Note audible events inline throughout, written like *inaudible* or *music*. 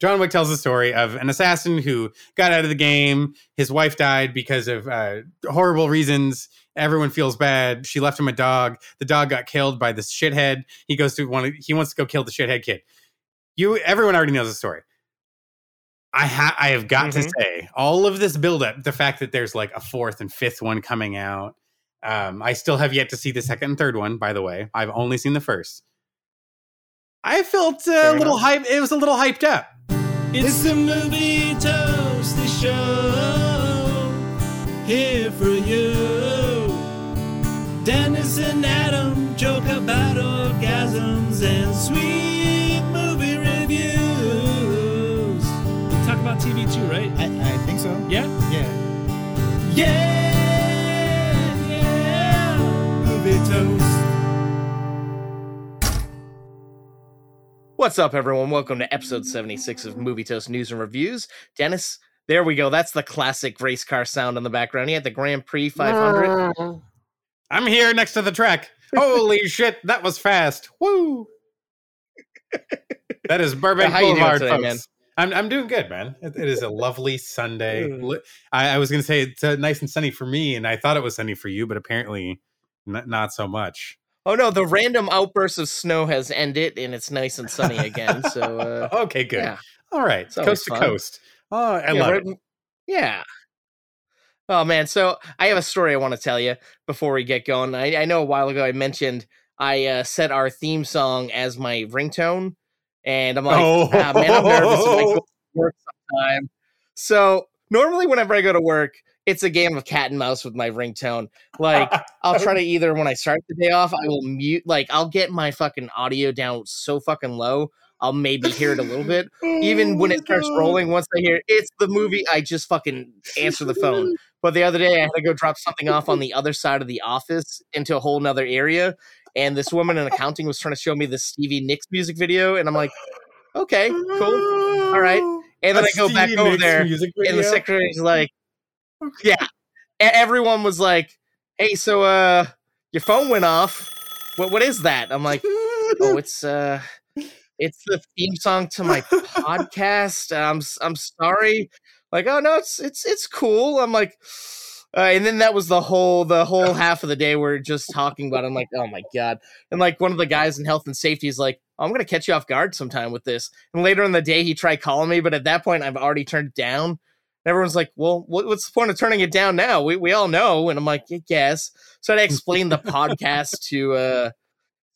John Wick tells the story of an assassin who got out of the game. His wife died because of uh, horrible reasons. Everyone feels bad. She left him a dog. The dog got killed by this shithead. He goes to one. He wants to go kill the shithead kid. You, everyone already knows the story. I ha- I have got mm-hmm. to say, all of this buildup, the fact that there's like a fourth and fifth one coming out. Um, I still have yet to see the second and third one. By the way, I've only seen the first. I felt a little hype. It was a little hyped up. It's the movie toasty show here for you. Dennis and Adam joke about orgasms and sweet movie reviews. We talk about TV too, right? I, I think so. Yeah. Yeah. Yeah. Yeah. Movie toast. What's up, everyone? Welcome to episode 76 of Movie Toast News and Reviews. Dennis, there we go. That's the classic race car sound in the background. He had the Grand Prix 500. I'm here next to the track. Holy *laughs* shit, that was fast. Woo! That is Burbank How you doing Boulevard, today, folks. man? I'm I'm doing good, man. It, it is a lovely Sunday. I, I was going to say it's uh, nice and sunny for me, and I thought it was sunny for you, but apparently n- not so much. Oh no, the random outburst of snow has ended and it's nice and sunny again. So, *laughs* uh, Okay, good. yeah. All right, coast to fun. coast. Oh, I yeah, love right- it. Yeah. Oh man, so I have a story I want to tell you before we get going. I, I know a while ago I mentioned I uh, set our theme song as my ringtone, and I'm like, Oh. ah, man, I'm nervous if I go to work sometime. So normally, whenever I go to work, it's a game of cat and mouse with my ringtone. Like *laughs* I'll try to either when I start the day off, I will mute. Like I'll get my fucking audio down so fucking low, I'll maybe hear it a little bit. Even when it starts oh, rolling, once I hear it's the movie, I just fucking answer the phone. But the other day, I had to go drop something off on the other side of the office into a whole nother area. And this woman in accounting was trying to show me the Stevie Nicks music video. And I'm like, okay, cool. All right. And then I go back over there, and the secretary's like, yeah. E- Everyone was like, hey, so uh, your phone went off. What what is that? I'm like, oh, *laughs* it's uh, it's the theme song to my podcast. I'm I'm sorry. Like, oh no, it's it's it's cool. I'm like, uh, and then that was the whole the whole *laughs* half of the day we're just talking about. it. I'm like, oh my god. And like one of the guys in health and safety is like, I'm gonna catch you off guard sometime with this. And later in the day, he tried calling me, but at that point, I've already turned it down. And everyone's like, well, what's the point of turning it down now? We we all know. And I'm like, "Yeah, yes. So I explained the podcast *laughs* to uh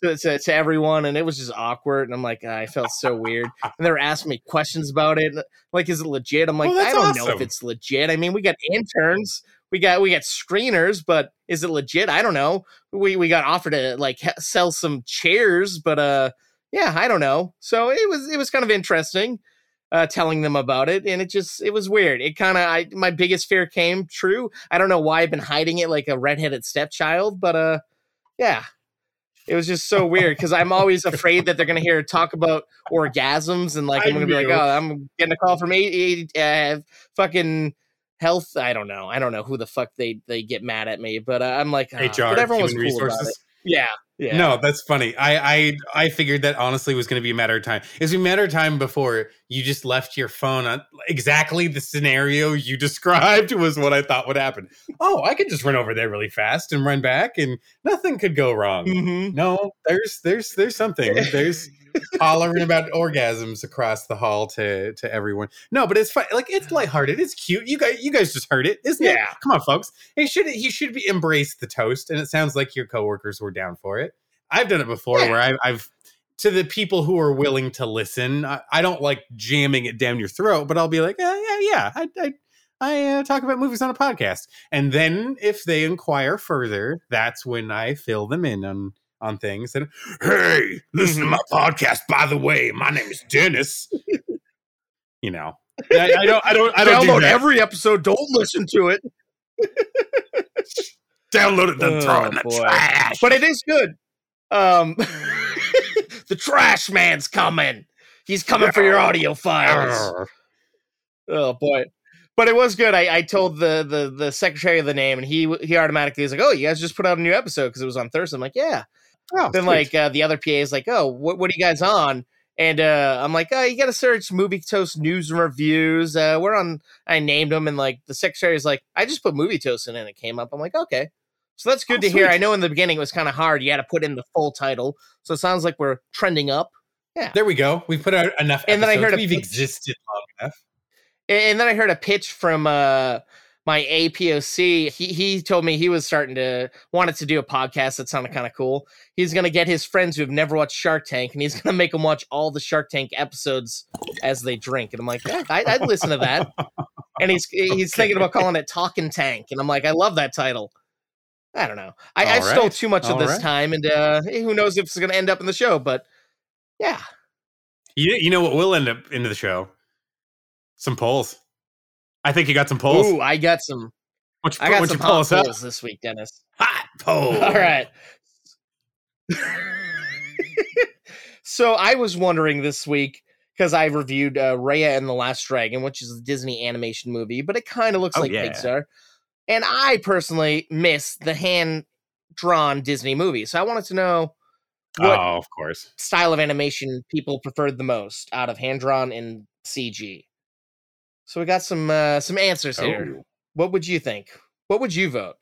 to, to, to everyone, and it was just awkward. And I'm like, I felt so weird. And they were asking me questions about it. Like, is it legit? I'm like, Well, I don't know if it's legit. I mean, we got interns, we got we got screeners, but is it legit? I don't know. We we got offered to like sell some chairs, but uh, yeah, I don't know. So it was it was kind of interesting. Uh, telling them about it, and it just it was weird. It kind of I my biggest fear came true. I don't know why I've been hiding it like a redheaded stepchild, but uh, yeah, it was just so weird because I'm always *laughs* afraid that they're gonna hear talk about orgasms and like I'm gonna be like, oh, I'm getting a call from a, uh, fucking health. I don't know. I don't know who the fuck they they get mad at me, but uh, I'm like, uh, HR, but everyone was cool about it. resources. Yeah, yeah. No, that's funny. I, I I figured that honestly was going to be a matter of time. It's a matter of time before you just left your phone on exactly the scenario you *laughs* described was what I thought would happen. Oh, I could just run over there really fast and run back, and nothing could go wrong. Mhm. No, there's there's there's something. There's hollering about orgasms across the hall to to everyone. No, but it's fun. Like it's *sighs* lighthearted. It's cute. You guys you guys just heard it, isn't it? Yeah. Come on, folks. He should he should be embrace the toast, and it sounds like your coworkers were down for it. I've done it before, Yeah. where I, I've to the people who are willing to listen. I, I don't like jamming it down your throat, but I'll be like, yeah, yeah, yeah. I I, I uh, talk about movies on a podcast, and then if they inquire further, that's when I fill them in on on things. And hey, listen to my podcast. By the way, my name is Dennis. *laughs* you know, I, I don't, I don't, I don't do Download that. every episode. Don't listen to it. *laughs* download it, then throw Oh, it in the boy. trash. but it is good. Um, *laughs* the trash man's coming. He's coming for your audio files. Oh boy. But it was good. I, I told the, the the secretary of the name, and he he automatically was like, "Oh, you guys just put out a new episode because it was on Thursday." I'm like, "Yeah." Oh, then sweet. like uh, the other PA is like, "Oh, what what are you guys on?" And uh, I'm like, oh, you got to search Movie Toast news and reviews. Uh, we're on. I named them, and like the secretary's like, I just put Movie Toast in, and it came up. I'm like, okay, so that's good Oh, to hear. I know in the beginning it was kind of hard. You had to put in the full title, so it sounds like we're trending up. Yeah, there we go. We've put out enough. And then I heard we've pitch- existed long enough. And, and then I heard a pitch from uh, my APOC. He he told me he was starting to wanted to do a podcast that sounded kind of cool. He's gonna get his friends who have never watched Shark Tank, and he's gonna make them watch all the Shark Tank episodes as they drink. And I'm like, yeah, I, I'd listen to that. And he's *laughs* he's thinking about calling it Talking Tank, and I'm like, I love that title. I don't know. I, I All stole too much of this right. time, and uh, who knows if it's gonna end up in the show? But yeah, You, you know what will end up into the show? Some polls. I think you got some polls. ooh, I got some. You, I got some hot polls this week, Dennis. Hot poll. *laughs* All right. *laughs* so I was wondering this week because I reviewed uh, Raya and the Last Dragon, which is a Disney animation movie, but it kind of looks Oh, like yeah. Pixar. And I personally miss the hand drawn Disney movie. So I wanted to know what Oh, of course. style of animation people preferred the most out of hand drawn and CG. So we got some uh, some answers here. Oh. What would you think? What would you vote?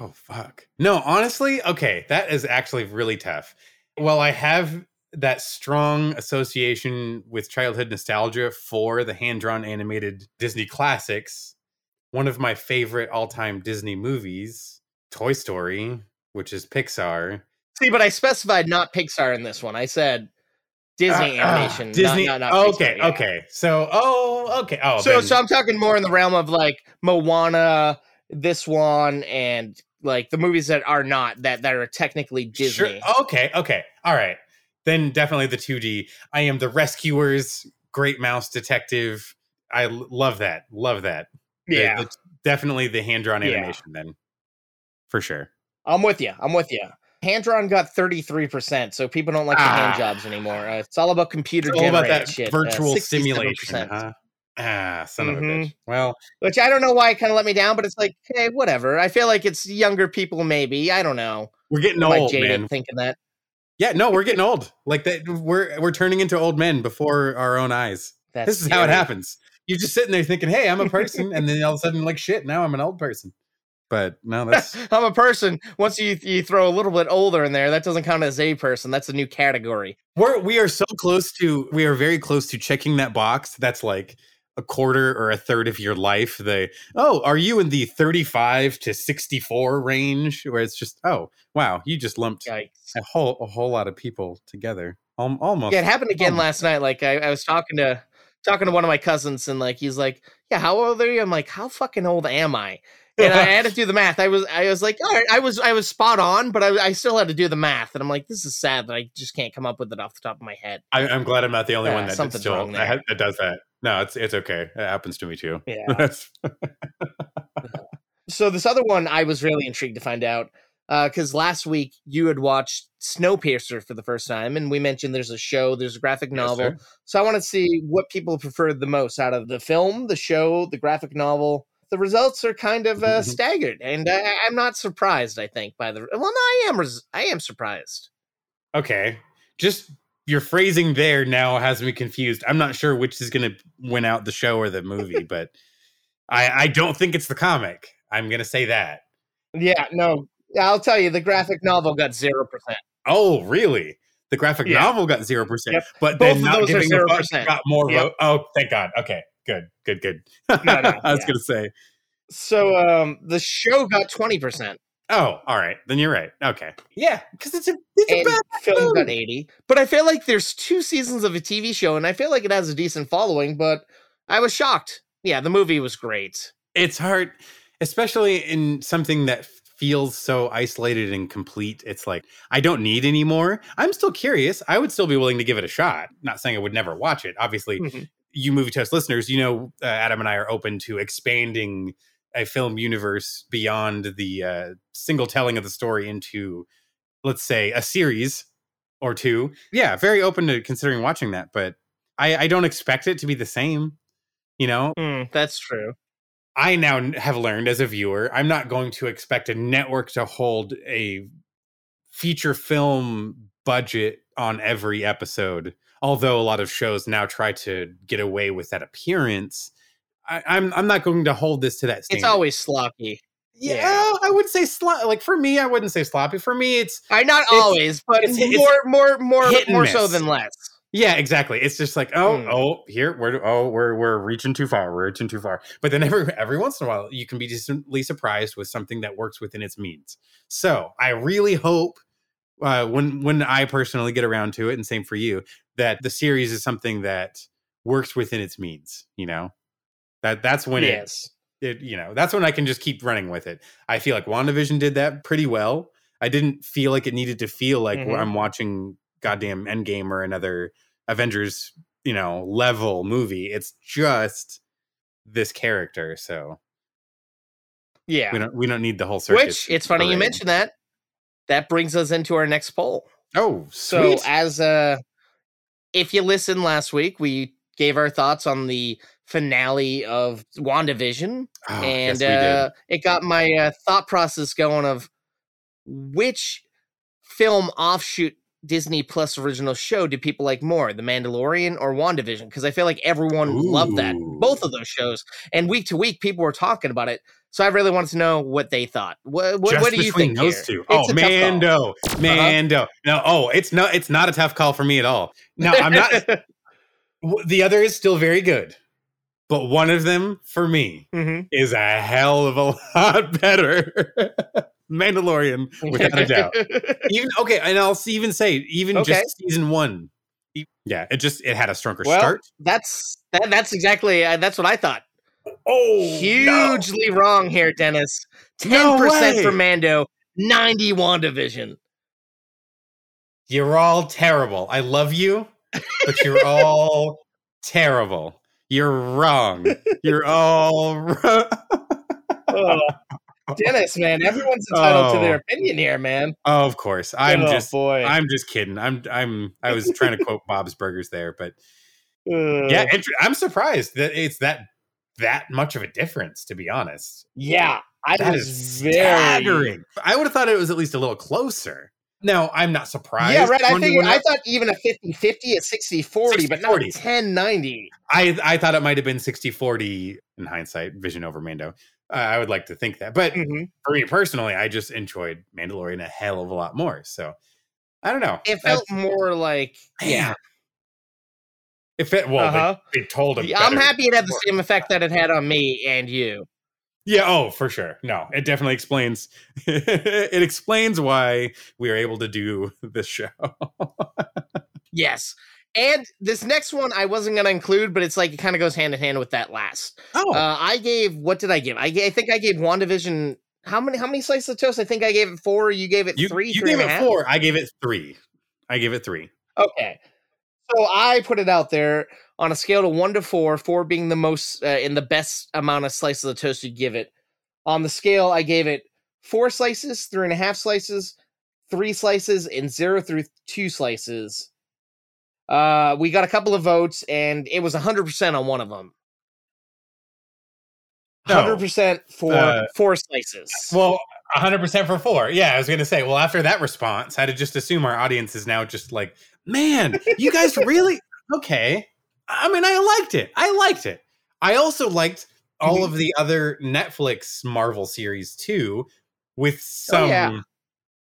Oh fuck. No, honestly, okay, that is actually really tough. Well, I have that strong association with childhood nostalgia for the hand-drawn animated Disney classics. One of my favorite all-time Disney movies, Toy Story, which is Pixar. See, but I specified not Pixar in this one. I said Disney Uh, uh, animation. Disney. Not, not, not Pixar, okay, yeah. okay. So, oh, okay. Oh, So, then- so I'm talking more in the realm of like Moana, this one, and like the movies that are not that that are technically Disney. Sure. Okay. Okay. All right. Then definitely the 2D. I am the Rescuers, Great Mouse Detective. I l- love that. Love that. Yeah, the- definitely the hand drawn Yeah. animation. Then, for sure. I'm with you. I'm with you. Hand drawn got 33%, so people don't like the hand Ah. jobs anymore. Uh, it's all about computer It's all about that shit. uh, virtual 67%. simulation. Huh? Ah, son of a Mhm. bitch. Well, Which I don't know why it kind of let me down, but it's like, hey, whatever. I feel like it's younger people, maybe. I don't know. we're getting old, jaded man. thinking that? Yeah, no, we're getting old. Like that, we're we're turning into old men before our own eyes. That's this is how it happens. You're just sitting there thinking, "Hey, I'm a person," *laughs* and then all of a sudden, like, shit, now I'm an old person. But no, *laughs* that's I'm a person. Once you you throw a little bit older in there, that doesn't count as a person. That's a new category. we're we are so close to we are very close to checking that box. That's like a quarter or a third of your life. The oh, are you in the 35 to 64 range? Where it's just oh wow, you just lumped Yikes. a whole a whole lot of people together. Al- almost. Yeah, it happened again Oh. last night. Like I, I was talking to talking to one of my cousins, and like he's like, "Yeah, how old are you?" I'm like, "How fucking old am I?" And I *laughs* had to do the math. I was I was like, "All right, I was I was spot on," but I, I still had to do the math, and I'm like, "This is sad that I just can't come up with it off the top of my head." I, I'm glad I'm not the only Yeah, one that still that, there. ha- that does that. No, it's it's okay. It happens to me too. Yeah. *laughs* So this other one, I was really intrigued to find out uh, because last week you had watched Snowpiercer for the first time, and we mentioned there's a show, there's a graphic novel. sir. so I want to see what people preferred the most out of the film, the show, the graphic novel. The results are kind of uh, Mhm. staggered, and I, I'm not surprised. I think by the well, no, I am. Res- I am surprised. okay. Just your phrasing there now has me confused. I'm not sure which is going to win out the show or the movie, *laughs* but I I don't think it's the comic. I'm going to say that. Yeah, no, I'll tell you, the graphic novel got zero percent. Oh, really? The graphic Yeah. novel got zero percent, Yep. but Both then not giving a fuck 0%. got more. Yep. vote. Oh, thank God. Okay, good, good, good. No, no, *laughs* I was yeah. going to say. So um, the show got twenty percent. Oh, all right. Then you're right. Okay. Yeah, because it's a it's a bad film got 80 but i feel like there's two seasons of a tv show and i feel like it has a decent following but i was shocked yeah the movie was great it's hard especially in something that feels so isolated and complete it's like i don't need any more i'm still curious i would still be willing to give it a shot not saying i would never watch it obviously Mhm. You movie toast listeners you know uh, adam and i are open to expanding a film universe beyond the uh, single telling of the story into let's say a series or two. Yeah very open to considering watching that but i i don't expect it to be the same you know? Hmm, that's true. I now have learned as a viewer, I'm not going to expect a network to hold a feature film budget on every episode although a lot of shows now try to get away with that appearance, I, I'm I'm not going to hold this to that standard. It's always sloppy. yeah, yeah. I would say slop. Like for me, I wouldn't say sloppy. For me, it's I not It's- always, but it's- it's more more more more so than less. yeah, exactly. It's just like oh Hmm. oh here we're oh we're we're reaching too far. We're reaching too far. But then every every once in a while, you can be decently surprised with something that works within its means. So I really hope uh, when when I personally get around to it, and same for you, that the series is something that works within its means. You know, that that's when it yes. it you know that's when I can just keep running with it. I feel like WandaVision did that pretty well. I didn't feel like it needed to feel like Mhm. I'm watching goddamn Endgame or another Avengers, you know, level movie. It's just this character, so Yeah. we don't we don't need the whole circus. Which it's funny you parade. mentioned that. That brings us into our next poll. Oh, So as uh if you listened last week, we gave our thoughts on the finale of WandaVision. Oh, and yes, we did. uh, it got my uh, thought process going of which film offshoot Disney Plus original show do people like more, The Mandalorian or WandaVision? Because I feel like everyone loved that, both of those shows, and week to week people were talking about it. So I really wanted to know what they thought. What, what, what do you think? those here? two? It's Oh, a tough call. Uh-huh. Mando, Mando. No, oh, it's not. It's not a tough call for me at all. No, I'm not. *laughs* the other is still very good, but one of them for me Mhm. is a hell of a *laughs* lot better. Mandalorian, without a doubt. *laughs* Even okay, and I'll even say even Okay. just season one. Yeah, it just it had a stronger Well, start. That's that, that's exactly uh, that's what I thought. Oh, Hugely wrong here, Dennis. Ten No percent for. Mando, ninety WandaVision. You're all terrible. I love you, but you're *laughs* all terrible. You're wrong. You're all wrong. *laughs* Oh, Dennis, man, everyone's entitled to their Oh. opinion here, man. Oh, of course. I'm oh, just boy. I'm just kidding. I'm I'm I was trying to *laughs* quote Bob's Burgers there, but Uh, yeah, int- I'm surprised that it's that that much of a difference. To be honest, yeah. I that was is very staggering. I would have thought it was at least a little closer. No, I'm not surprised. Yeah, right. I Wonder figured I thought even a 50-50, a 60-40, but not 60-40. 10-90. I I thought it might have been 60-40 in hindsight, Vision over Mando. Uh, I would like to think that, but Mhm. for me personally, I just enjoyed Mandalorian a hell of a lot more. So I don't know. It felt more like yeah. If it well, Uh-huh. they, they told him. Yeah, I'm happy it had the same effect that it had on me and you. Yeah, oh, for sure. No, it definitely explains *laughs* it explains why we are able to do this show. *laughs* Yes. And this next one I wasn't going to include, but it's like it kind of goes hand in hand with that last. oh, Uh, I gave what did I give? I, I think I gave WandaVision how many how many slices of toast? I think I gave it four. You gave it you, three. you three gave it half? four. I gave it three. I gave it three. Okay. So I put it out there on a scale of one to four, four being the most uh, in the best amount of slices of toast you give it. On the scale, I gave it four slices, three and a half slices, three slices, and zero through two slices. Uh, we got a couple of votes, and it was 100% on one of them. No. 100% for Uh, four slices. Well, 100% for four. Yeah, I was going to say, well, after that response, I had to just assume our audience is now just like, man, you guys *laughs* really? Okay. I mean, I liked it. I liked it. I also liked all Mhm. of the other Netflix Marvel series too, with some. Oh, yeah.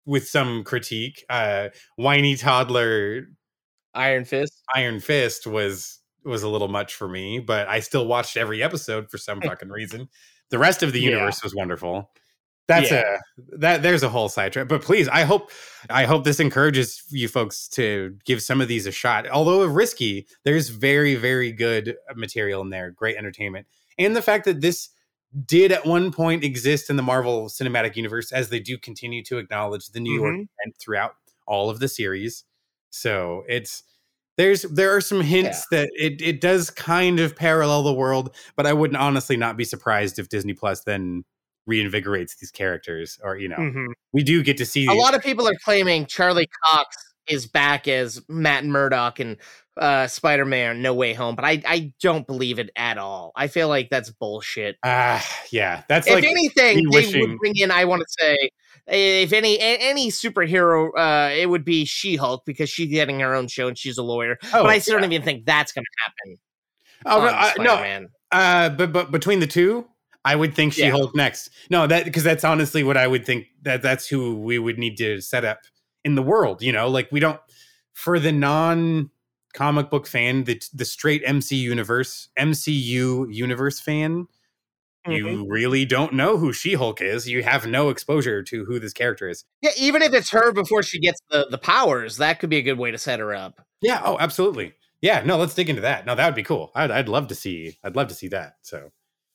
With some critique, uh, whiny toddler Iron Fist. Iron Fist was was a little much for me, but I still watched every episode for some fucking reason. The rest of the Yeah. universe was wonderful. That's Yeah. a that there's a whole sidetrack. But please, I hope I hope this encourages you folks to give some of these a shot. Although risky, there's very very good material in there, great entertainment, and the fact that this did at one point exist in the Marvel Cinematic Universe, as they do continue to acknowledge the New York Mhm. event throughout all of the series. So it's there's there are some hints that it it does kind of parallel the world, but I wouldn't honestly not be surprised if Disney Plus then reinvigorates these characters, or you know, Mhm. we do get to see a lot of people are claiming Charlie Cox is back as Matt Murdock and uh, Spider Man No Way Home, but I, I don't believe it at all. I feel like that's bullshit. Ah, yeah, that's if like anything, they wishing- would bring in, I want to say, if any any superhero, uh, it would be She Hulk because she's getting her own show and she's a lawyer. Oh, but I still yeah. don't even think that's going to happen. Oh, no, I- no. Uh, but but between the two, I would think She Hulk next. No, that because that's honestly what I would think that that's who we would need to set up in the world. You know, like we don't for the non comic book fan, the the straight MC universe MCU universe fan. Mhm. You really don't know who She Hulk is. You have no exposure to who this character is. Yeah, even if it's her before she gets the, the powers, that could be a good way to set her up. Yeah. Oh, absolutely. Yeah. No, let's dig into that. No, that would be cool. I'd I'd love to see. I'd love to see that. So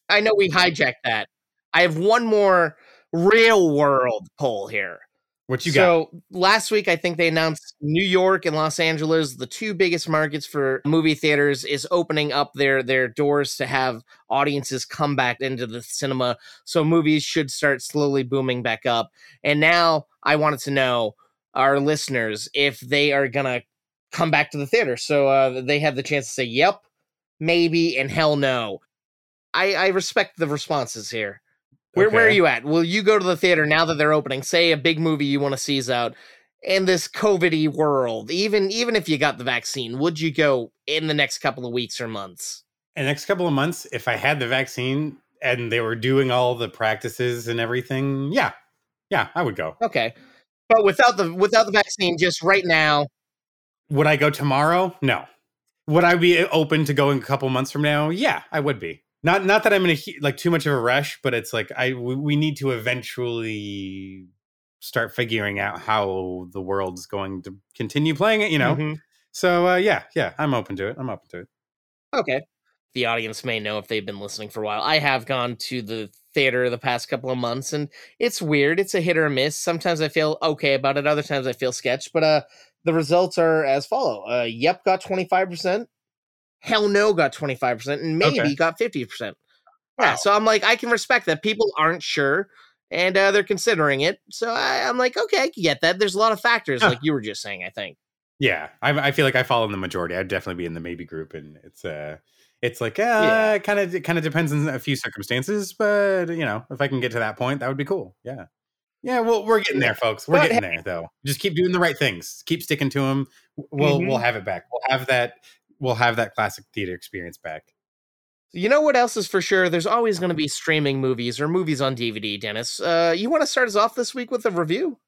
I know we hijacked that. I have one more real world poll here. What you got? so last week, I think they announced New York and Los Angeles, the two biggest markets for movie theaters, is opening up their their doors to have audiences come back into the cinema. So movies should start slowly booming back up. And now I wanted to know our listeners if they are gonna come back to the theater. So uh, they have the chance to say yep, maybe, and hell no. I, I respect the responses here. Where where are you at? Will you go to the theater now that they're opening? Say a big movie you want to see is out in this COVID world. Even even if you got the vaccine, would you go in the next couple of weeks or months? in the next couple of months, if I had the vaccine and they were doing all the practices and everything, yeah, yeah, I would go. Okay. But without the without the vaccine, just right now, Would I go tomorrow? No. Would I be uh, open to going a couple months from now? Yeah, I would be. Not not that I'm in a like too much of a rush, but it's like I we, we need to eventually start figuring out how the world's going to continue playing it. You know. Mhm. So uh, yeah, yeah, I'm open to it. I'm open to it. Okay. The audience may know if they've been listening for a while. I have gone to the theater the past couple of months and it's weird. It's a hit or a miss. Sometimes I feel okay about it, other times I feel sketch, but uh the results are as follow. Uh yep got 25%, hell no got 25% and maybe Okay. got 50%. Yeah, so I'm like I can respect that people aren't sure and uh, they're considering it. So I, I'm like okay, I can get that. There's a lot of factors Huh. like you were just saying, I think. Yeah, I, I feel like I fall in the majority. I'd definitely be in the maybe group, and it's uh, it's like uh, Yeah. it kind of it kind of depends on a few circumstances, but you know, if I can get to that point, that would be cool. Yeah, yeah. Well, we're getting there, folks. We're But getting there, though. Just keep doing the right things. Keep sticking to them. We'll Mm-hmm. we'll have it back. We'll have that. We'll have that classic theater experience back. You know what else is for sure? There's always going to be streaming movies or movies on DVD, Dennis. Uh, you want to start us off this week with a review?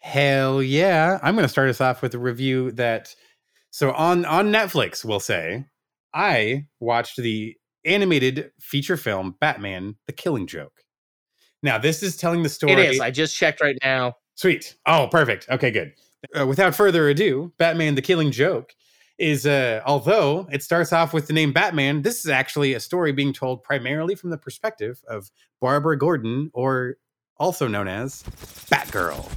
Hell yeah! I'm going to start us off with a review that. So on on Netflix, we'll say I watched the animated feature film Batman: The Killing Joke. Now, this is telling the story. It is. I just checked right now. Sweet. Oh, perfect. Okay, good. Uh, without further ado, Batman: The Killing Joke is uh although it starts off with the name Batman, this is actually a story being told primarily from the perspective of Barbara Gordon or also known as Batgirl.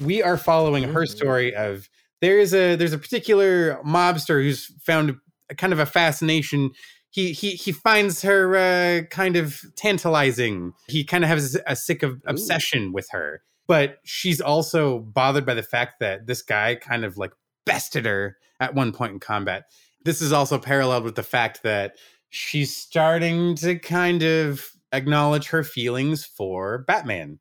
We are following her Mhm. story of there's a there's a particular mobster who's found a kind of a fascination he he he finds her uh, kind of tantalizing. He kind of has a sick of obsession with her, but she's also bothered by the fact that this guy kind of like bested her at one point in combat. This is also paralleled with the fact that she's starting to kind of acknowledge her feelings for Batman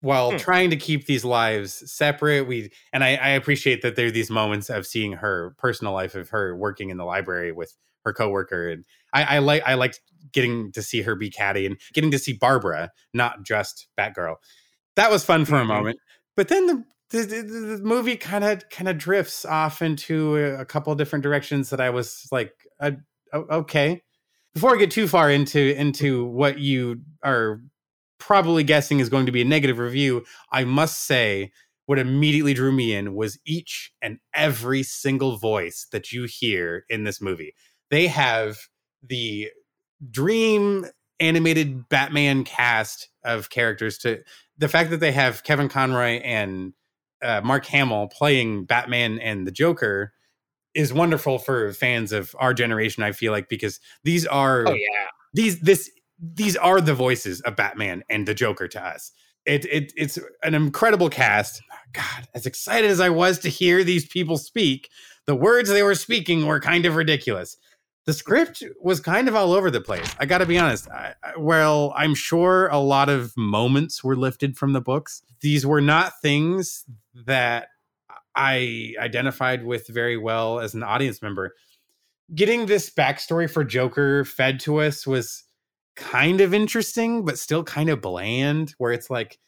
while Hmm. trying to keep these lives separate. We and I, I appreciate that there are these moments of seeing her personal life of her working in the library with her coworker, and I, I like I liked getting to see her be catty and getting to see Barbara, not just Batgirl. That was fun for a moment, but then the the, the, the movie kind of kind of drifts off into a, a couple different directions that I was like, uh, okay. Before I get too far into into what you are probably guessing is going to be a negative review, I must say what immediately drew me in was each and every single voice that you hear in this movie. They have the dream animated Batman cast of characters to the fact that they have Kevin Conroy and uh, Mark Hamill playing Batman and the Joker is wonderful for fans of our generation. I feel like because these are Oh yeah. these this these are the voices of Batman and the Joker to us. It, it it's an incredible cast. God, as excited as I was to hear these people speak, the words they were speaking were kind of ridiculous. The script was kind of all over the place. I got to be honest. I, I, well, I'm sure a lot of moments were lifted from the books. These were not things that I identified with very well as an audience member. Getting this backstory for Joker fed to us was kind of interesting, but still kind of bland, where it's like,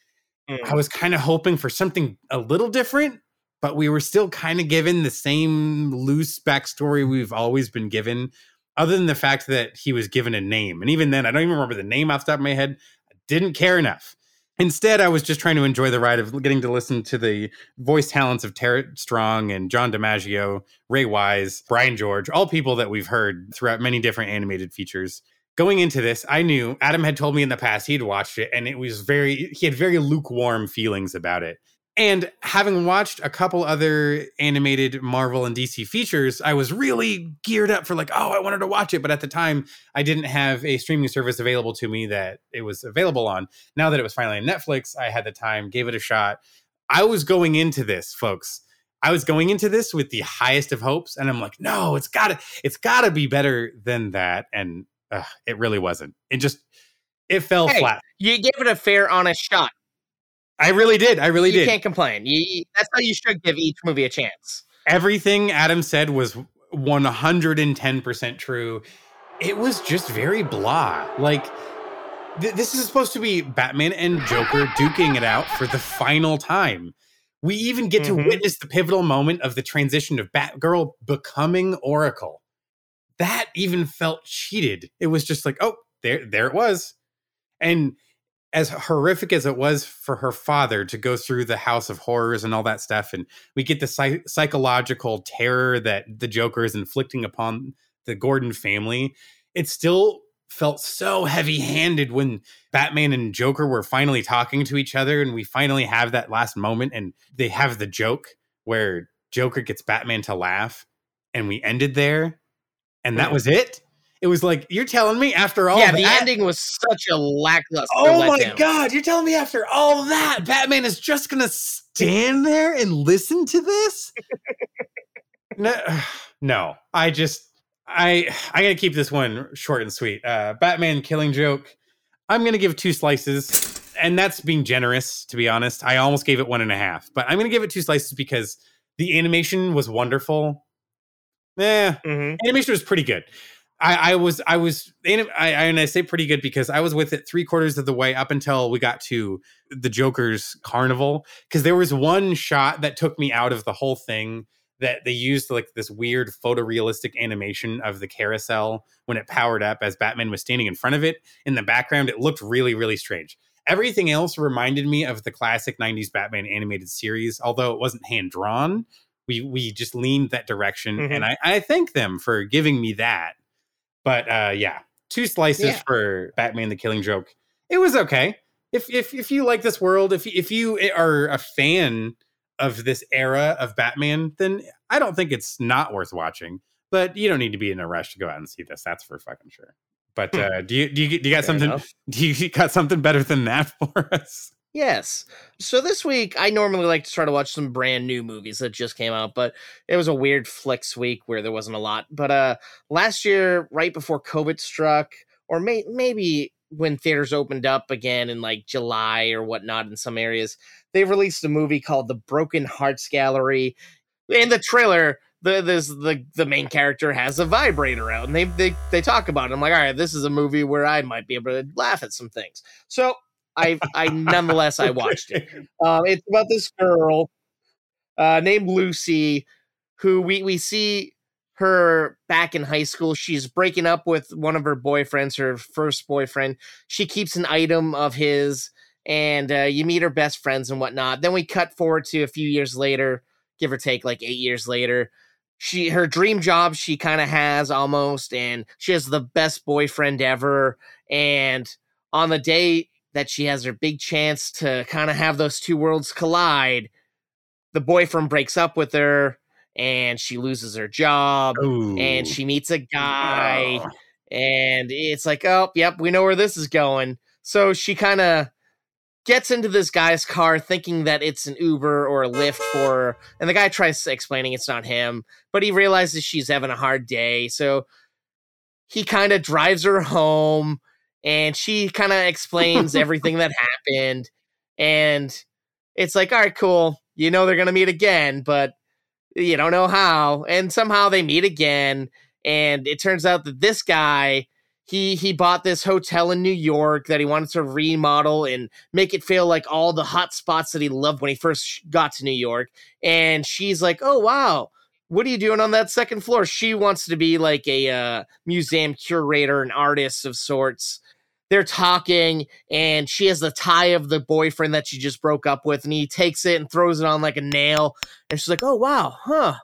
Mm. I was kind of hoping for something a little different, but we were still kind of given the same loose backstory we've always been given, other than the fact that he was given a name. And even then, I don't even remember the name off the top of my head. I didn't care enough. Instead, I was just trying to enjoy the ride of getting to listen to the voice talents of Tara Strong and John DiMaggio, Ray Wise, Brian George, all people that we've heard throughout many different animated features going into this, I knew Adam had told me in the past he'd watched it and it was very, he had very lukewarm feelings about it. And having watched a couple other animated Marvel and DC features, I was really geared up for like, oh, I wanted to watch it. But at the time, I didn't have a streaming service available to me that it was available on. Now that it was finally on Netflix, I had the time, gave it a shot. I was going into this, folks. I was going into this with the highest of hopes, and I'm like, no, it's gotta, it's gotta be better than that. And uh, it really wasn't. It just it fell Hey, flat. You gave it a fair, honest shot. I really did. I really you did. You can't complain. You, that's how you should give each movie a chance. Everything Adam said was 110% true. It was just very blah. Like th- this is supposed to be Batman and Joker duking it out for the final time. We even get Mhm. to witness the pivotal moment of the transition of Batgirl becoming Oracle. That even felt cheated. It was just like, oh, there, there it was. And as horrific as it was for her father to go through the house of horrors and all that stuff, and we get the psy- psychological terror that the Joker is inflicting upon the Gordon family, it still felt so heavy handed when Batman and Joker were finally talking to each other, and we finally have that last moment, and they have the joke where Joker gets Batman to laugh, and we ended there, and that was it. It was like you're telling me after all yeah, the that, ending was such a lackluster. Oh my god, you're telling me after all that, Batman is just gonna stand there and listen to this? *laughs* no, *sighs* no, I just I I gotta keep this one short and sweet. Uh Batman killing joke. I'm gonna give two slices, and that's being generous, to be honest. I almost gave it one and a half, but I'm gonna give it two slices because the animation was wonderful. Eh, Mhm. animation was pretty good. I, I was I was anim- I, I and I say pretty good because I was with it three quarters of the way up until we got to the Joker's carnival. Because there was one shot that took me out of the whole thing that they used like this weird photorealistic animation of the carousel when it powered up as Batman was standing in front of it. In the background it looked really really strange. Everything else reminded me of the classic 90s Batman animated series although it wasn't hand drawn. We we just leaned that direction Mhm. and I, I thank them for giving me that but uh yeah two slices Yeah. for batman the killing joke it was okay if if if you like this world if if you are a fan of this era of batman then i don't think it's not worth watching but you don't need to be in a rush to go out and see this that's for fucking sure but Hmm. uh do you do you, do you got Fair something enough. *laughs* do you got something better than that *laughs* for us Yes. So this week, I normally like to try to watch some brand new movies that just came out, but it was a weird flicks week where there wasn't a lot. But uh, last year, right before COVID struck, or may- maybe when theaters opened up again in like July or whatnot in some areas, they released a movie called The Broken Hearts Gallery. In the trailer, the this the the main character has a vibrator out, and they they they talk about it. I'm like, all right, this is a movie where I might be able to laugh at some things. So I I nonetheless I watched it. Um, it's about this girl uh, named Lucy, who we we see her back in high school. She's breaking up with one of her boyfriends, her first boyfriend. She keeps an item of his, and uh, you meet her best friends and whatnot. Then we cut forward to a few years later, give or take, like eight years later. She her dream job she kind of has almost, and she has the best boyfriend ever. And on the day that she has her big chance to kind of have those two worlds collide, the boyfriend breaks up with her and she loses her job and she meets a guy Oh. and it's like, oh, yep, we know where this is going. So she kind of gets into this guy's car thinking that it's an Uber or a Lyft for her. And the guy tries explaining it's not him, but he realizes she's having a hard day. So he kind of drives her home and she kind of explains *laughs* everything that happened and it's like all right cool you know they're gonna meet again but you don't know how and somehow they meet again and it turns out that this guy he he bought this hotel in New York that he wanted to remodel and make it feel like all the hot spots that he loved when he first got to New York and she's like oh wow what are you doing on that second floor? She wants to be like a uh, museum curator an artist of sorts they're talking and she has the tie of the boyfriend that she just broke up with and he takes it and throws it on like a nail and she's like oh wow huh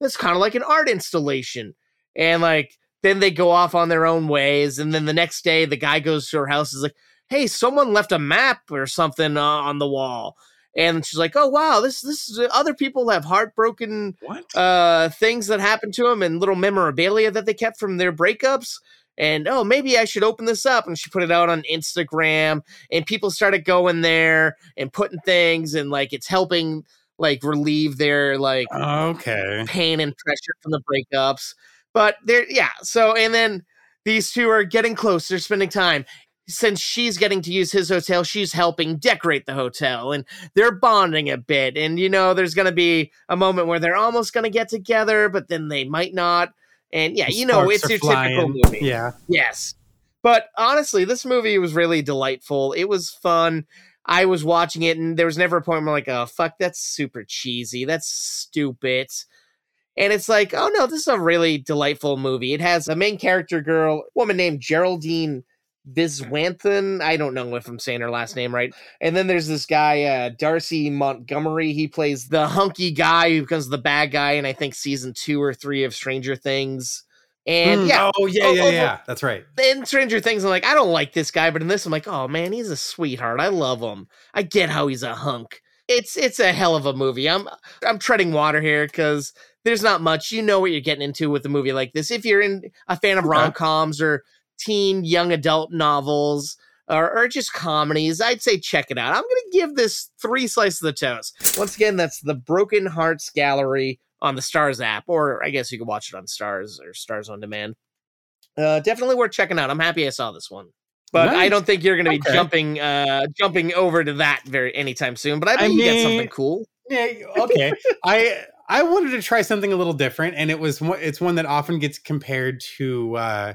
that's kind of like an art installation. And like then they go off on their own ways and then the next day the guy goes to her house is like hey someone left a map or something uh, on the wall. And she's like oh wow this this is, other people have heartbroken What? uh things that happened to them and little memorabilia that they kept from their breakups and oh maybe i should open this up and she put it out on instagram and people started going there and putting things and like it's helping like relieve their like okay. pain and pressure from the breakups but they're yeah so and then these two are getting close they're spending time since she's getting to use his hotel she's helping decorate the hotel and they're bonding a bit and you know there's going to be a moment where they're almost going to get together but then they might not and yeah you know it's your typical movie Yeah. Yes. But honestly, this movie was really delightful. It was fun. I was watching it and there was never a point where I'm like, oh, fuck, that's super cheesy. That's stupid. And it's like, oh no, this is a really delightful movie. It has a main character girl, woman named Geraldine Viswanathan. I don't know if I'm saying her last name right. And then there's this guy, uh, Dacre Montgomery. He plays the hunky guy who becomes the bad guy in I think season two or three of Stranger Things. And Mm, yeah, Oh yeah, Oh, yeah, oh, yeah. That's right. in Stranger Things, I'm like, I don't like this guy, but in this, I'm like, oh man, he's a sweetheart. I love him. I get how he's a hunk. It's it's a hell of a movie. I'm I'm treading water here because there's not much. You know what you're getting into with a movie like this. If you're in a fan of Okay. rom coms or teen young adult novels or, or just comedies, I'd say check it out. I'm gonna give this three slices of the toast. Once again, that's the Broken Hearts Gallery on the Starz app, or I guess you can watch it on Starz or Starz on Demand. Uh, definitely worth checking out. I'm happy I saw this one. But I don't think you're going to be Okay. jumping uh jumping over to that very anytime soon. But I I you get something cool. Yeah. Okay. I I wanted to try something a little different, and it was it's one that often gets compared to uh,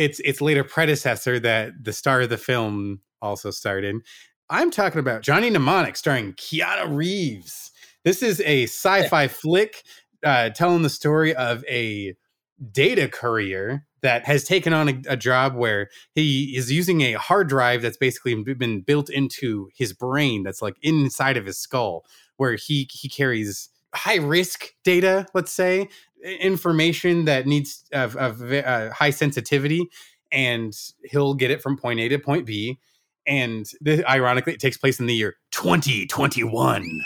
its its later predecessor that the star of the film also starred in. I'm talking about Johnny Mnemonic, starring Keanu Reeves. This is a sci-fi flick uh, telling the story of a data courier that has taken on a, a job where he is using a hard drive that's basically been built into his brain that's like inside of his skull where he he carries high risk data let's say information that needs of, of uh, high sensitivity and he'll get it from point a to point b and ironically it takes place in the year 2021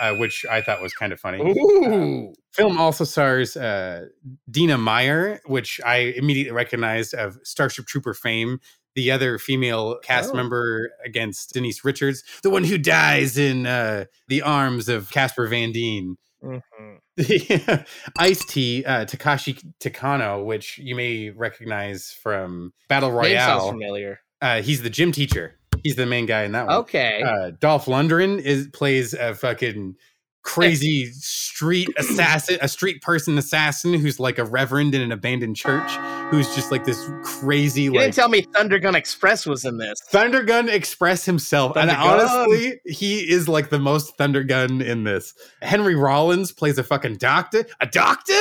uh, which i thought was kind of funny Ooh. film also stars uh, Dina Meyer, which I immediately recognized of Starship Trooper fame. The other female cast Oh. member against Denise Richards, the one who dies in uh, the arms of Casper Van Dien. *laughs* Mhm. Ice T, uh, Takeshi Kitano, which you may recognize from Battle Name sounds Royale. familiar. Uh, he's the gym teacher. He's the main guy in that one Okay. uh, Dolph Lundgren is plays a fucking crazy street assassin, a street person assassin who's like a reverend in an abandoned church, who's just like this crazy you like didn't tell me Thunder Gun Express was in this. Thunder Gun Express himself. and Gun. honestly, he is like the most Thunder Gun in this. Henry Rollins plays a fucking doctor, a doctor,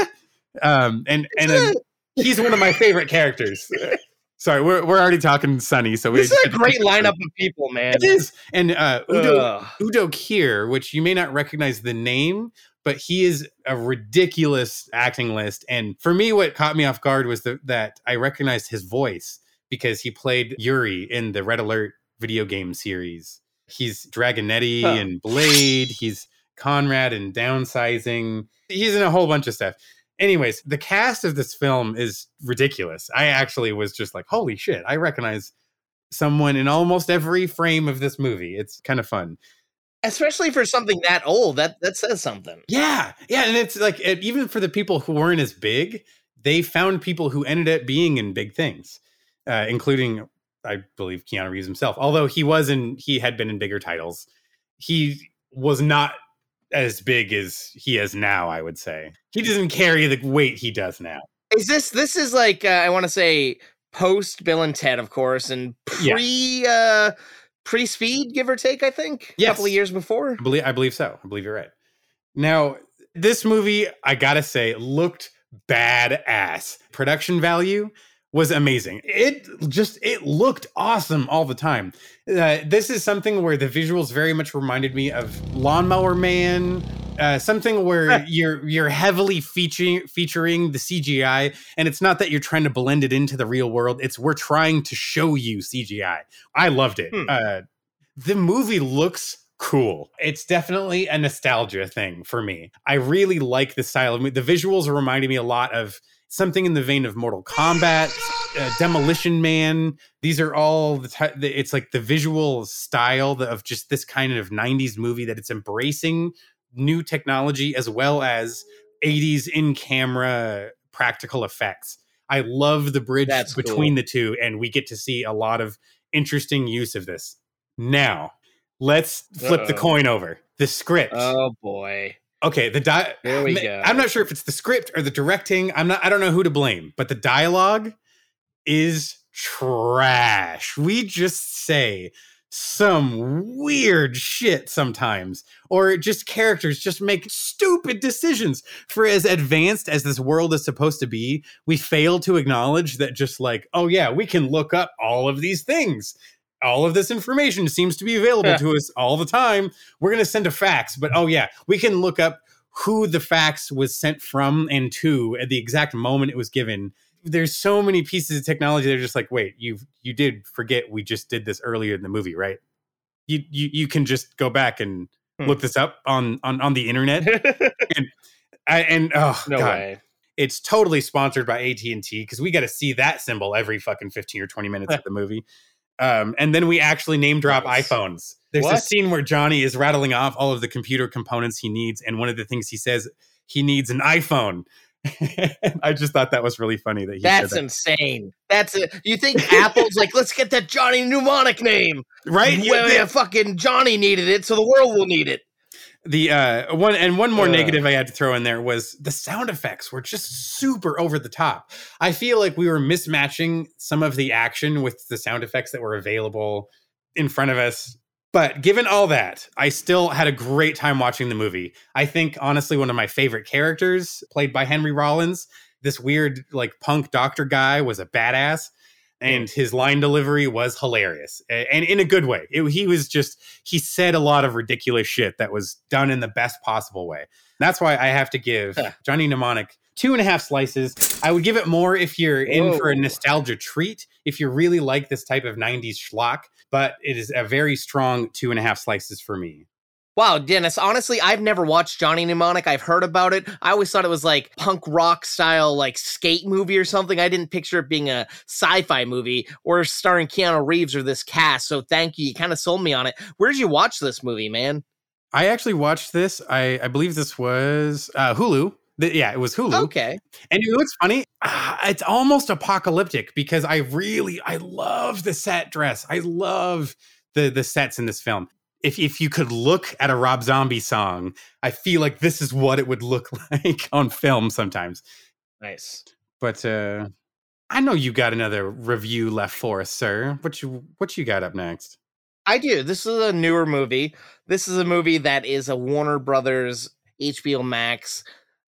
um, and and then he's one of my favorite characters. *laughs* Sorry, we're we're already talking Sunny, so we This is a great lineup of people, man. It is, and uh, Udo. Udo Kier, which you may not recognize the name, but he is a ridiculous acting list. And for me, what caught me off guard was the, that I recognized his voice because he played Yuri in the Red Alert video game series. He's Dragonetti Huh. and Blade. He's Conrad and Downsizing. He's in a whole bunch of stuff. Anyways, the cast of this film is ridiculous. I actually was just like, holy shit, I recognize someone in almost every frame of this movie. It's kind of fun. Especially for something that old, that that says something. Yeah, yeah, and it's like it, even for the people who weren't as big, they found people who ended up being in big things, uh, including, I believe, Keanu Reeves himself. Although he was in, he had been in bigger titles. He was not as big as he is now. I would say he doesn't carry the weight he does now. Is this this is like uh, I want to say post Bill and Ted, of course, and Yeah. pre uh pre Speed, give or take. I think a couple of years before. I believe I believe so. I believe you're right. Now, this movie, I gotta say, looked badass. Production value was amazing. It just it looked awesome all the time. Uh, this is something where the visuals very much reminded me of Lawnmower Man. Uh, something where *laughs* you're you're heavily featuring featuring the CGI, and it's not that you're trying to blend it into the real world. It's we're trying to show you CGI. I loved it. Hmm. Uh, the movie looks cool. It's definitely a nostalgia thing for me. I really like the style of the visuals are reminding me a lot of something in the vein of Mortal Kombat, uh, Demolition Man. These are all the ty- it's like the visual style of just this kind of 90s movie that it's embracing new technology as well as 80s in camera practical effects. I love the bridge That's between cool. the two and we get to see a lot of interesting use of this. Now, let's flip the Uh-oh. coin over. The script. Oh boy. Okay, the di- There we go. I'm not sure if it's the script or the directing. I'm not I don't know who to blame, but the dialogue is trash. We just say some weird shit sometimes or just characters just make stupid decisions for as advanced as this world is supposed to be we fail to acknowledge that just like oh yeah we can look up all of these things all of this information seems to be available Yeah. to us all the time we're going to send a fax but oh yeah we can look up who the fax was sent from and to at the exact moment it was given there's so many pieces of technology that are just like wait you you did forget we just did this earlier in the movie right you you, you can just go back and Hmm. look this up on on on the internet *laughs* I, and oh no god way. it's totally sponsored by AT&T because we got to see that symbol every fucking 15 or 20 minutes of the movie. Um, and then we actually name drop Nice. iPhones. There's a scene where Johnny is rattling off all of the computer components he needs. And one of the things he says, he needs an iPhone. *laughs* I just thought that was really funny that he That's said that. insane. That's it. You think Apple's like, let's get that Johnny mnemonic name, right? Yeah, fucking Johnny needed it, so the world will need it. The uh one and one more Ugh. negative i had to throw in there was the sound effects were just super over the top. I feel like we were mismatching some of the action with the sound effects that were available in front of us. But given all that i still had a great time watching the movie. I think honestly one of my favorite characters played by henry rollins this weird like punk doctor guy was a badass and his line delivery was hilarious and in a good way. It- he was just he said a lot of ridiculous shit that was done in the best possible way. That's why i have to give johnny mnemonic two and a half slices. I would give it more if you're in for a nostalgia treat if you really like this type of 90s schlock but it is a very strong two and a half slices for me Wow, Dennis, honestly, I've never watched Johnny Mnemonic. I've heard about it. I always thought it was like punk rock style, like skate movie or something. I didn't picture it being a sci fi movie or starring Keanu Reeves or this cast. So thank you. You kind of sold me on it. Where did you watch this movie, man? i actually watched this i, I believe this was uh, hulu The- yeah it was hulu Okay. And know what's funny? Ah, it's almost apocalyptic because I really I love the set dress. I love the the sets in this film. If if you could look at a Rob Zombie song, I feel like this is what it would look *laughs* like on film sometimes. Nice. But uh I know you got another review left for us, sir. What you what you got up next? I do. This is a newer movie. This is a movie that is a Warner Brothers HBO Max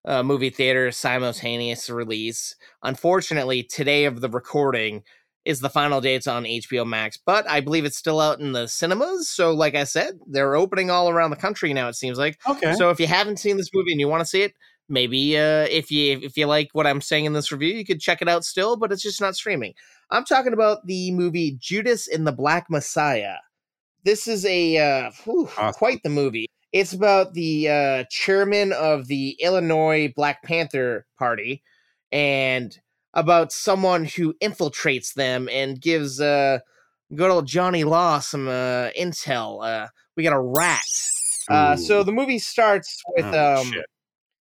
uh, movie theater simultaneous release. Unfortunately, today of the recording is the final dates on HBO Max, but I believe it's still out in the cinemas. So, like I said, they're opening all around the country now. It seems like. Okay. So, if you haven't seen this movie and you want to see it, maybe uh, if you if you like what I'm saying in this review, you could check it out still. But it's just not streaming. I'm talking about the movie Judas and the Black Messiah. This is a uh, whew, Awesome. quite the movie. It's about the uh, chairman of the Illinois Black Panther Party and about someone who infiltrates them and gives uh, good old Johnny Law some uh, intel. Uh, we got a rat. Uh, so the movie starts with Oh, um, shit.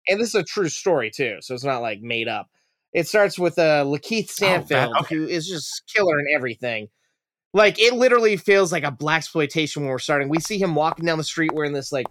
and this is a true story too, so it's not like made up. It starts with uh, Lakeith Stanfield, okay. who is just killer in everything. Like it literally feels like a black exploitation when we're starting. We see him walking down the street wearing this like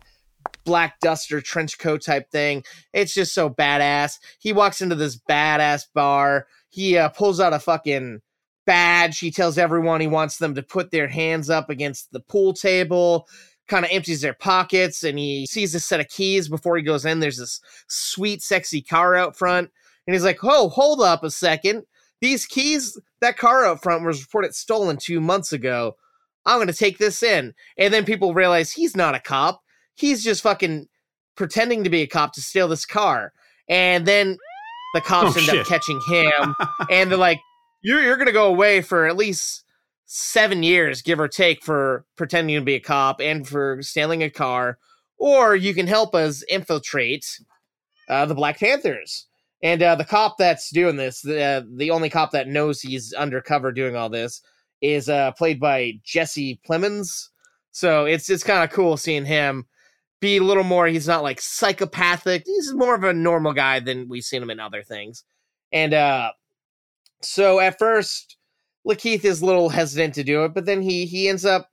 black duster trench coat type thing. It's just so badass. He walks into this badass bar. He uh, pulls out a fucking badge. He tells everyone he wants them to put their hands up against the pool table. Kind of empties their pockets, and he sees a set of keys before he goes in. There's this sweet, sexy car out front, and he's like, "Oh, hold up a second. These keys, that car out front was reported stolen two months ago. I'm gonna take this in." And then people realize he's not a cop. He's just fucking pretending to be a cop to steal this car. And then the cops Oh, end shit. up catching him, *laughs* and they're like, "You're you're gonna go away for at least." seven years, give or take, for pretending to be a cop and for stealing a car, or you can help us infiltrate uh, the Black Panthers. And uh, the cop that's doing this, the, uh, the only cop that knows he's undercover doing all this, is uh, played by Jesse Plemons. So it's it's kind of cool seeing him be a little more. He's not like psychopathic. He's more of a normal guy than we've seen him in other things. And uh, so at first, Lakeith is a little hesitant to do it, but then he he ends up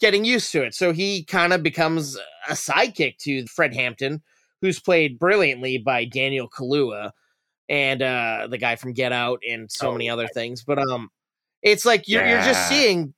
getting used to it. So he kind of becomes a sidekick to Fred Hampton, who's played brilliantly by Daniel Kaluuya and uh the guy from Get Out and so Oh, many other things. But um it's like you're you're just seeing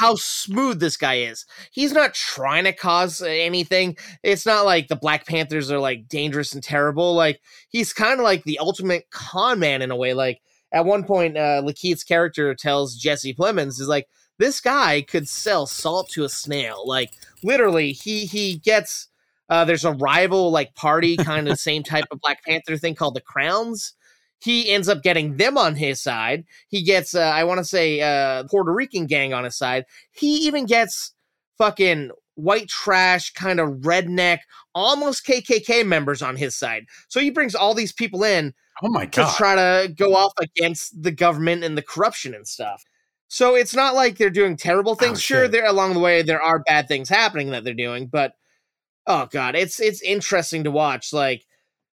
how smooth this guy is. He's not trying to cause anything. It's not like the Black Panthers are like dangerous and terrible. Like he's kind of like the ultimate con man in a way. Like at one point, uh, Lakeith's character tells Jesse Plemons is like, this guy could sell salt to a snail. Like literally, he he gets uh, there's a rival like party, kind of *laughs* same type of Black Panther thing called the Crowns. He ends up getting them on his side. He gets, uh, I want to say, uh, Puerto Rican gang on his side. He even gets fucking white trash, kind of redneck, almost KKK members on his side. So he brings all these people in Oh my god! to try to go off against the government and the corruption and stuff. So it's not like they're doing terrible things. Oh, sure, there along the way there are bad things happening that they're doing, but oh god, it's it's interesting to watch. Like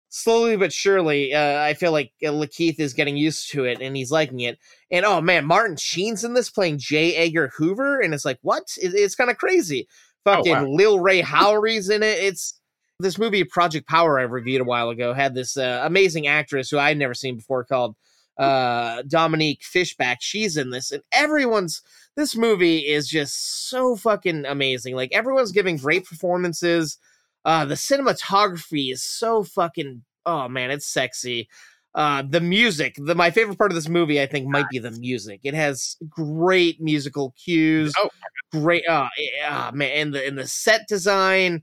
slowly but surely, uh, I feel like uh, Lakeith is getting used to it and he's liking it. And oh man, Martin Sheen's in this playing J. Edgar Hoover, and it's like what? It, it's kind of crazy. Fucking wow. Lil Rel Howery's in it. It's this movie Project Power I reviewed a while ago had this uh, amazing actress who I'd never seen before called uh, Dominique Fishback. She's in this, and everyone's this movie is just so fucking amazing. Like everyone's giving great performances. Uh, the cinematography is so fucking oh man, it's sexy. Uh, the music, the my favorite part of this movie, I think, might be the music. It has great musical cues. Oh. great, uh, yeah, man, and the and the set design.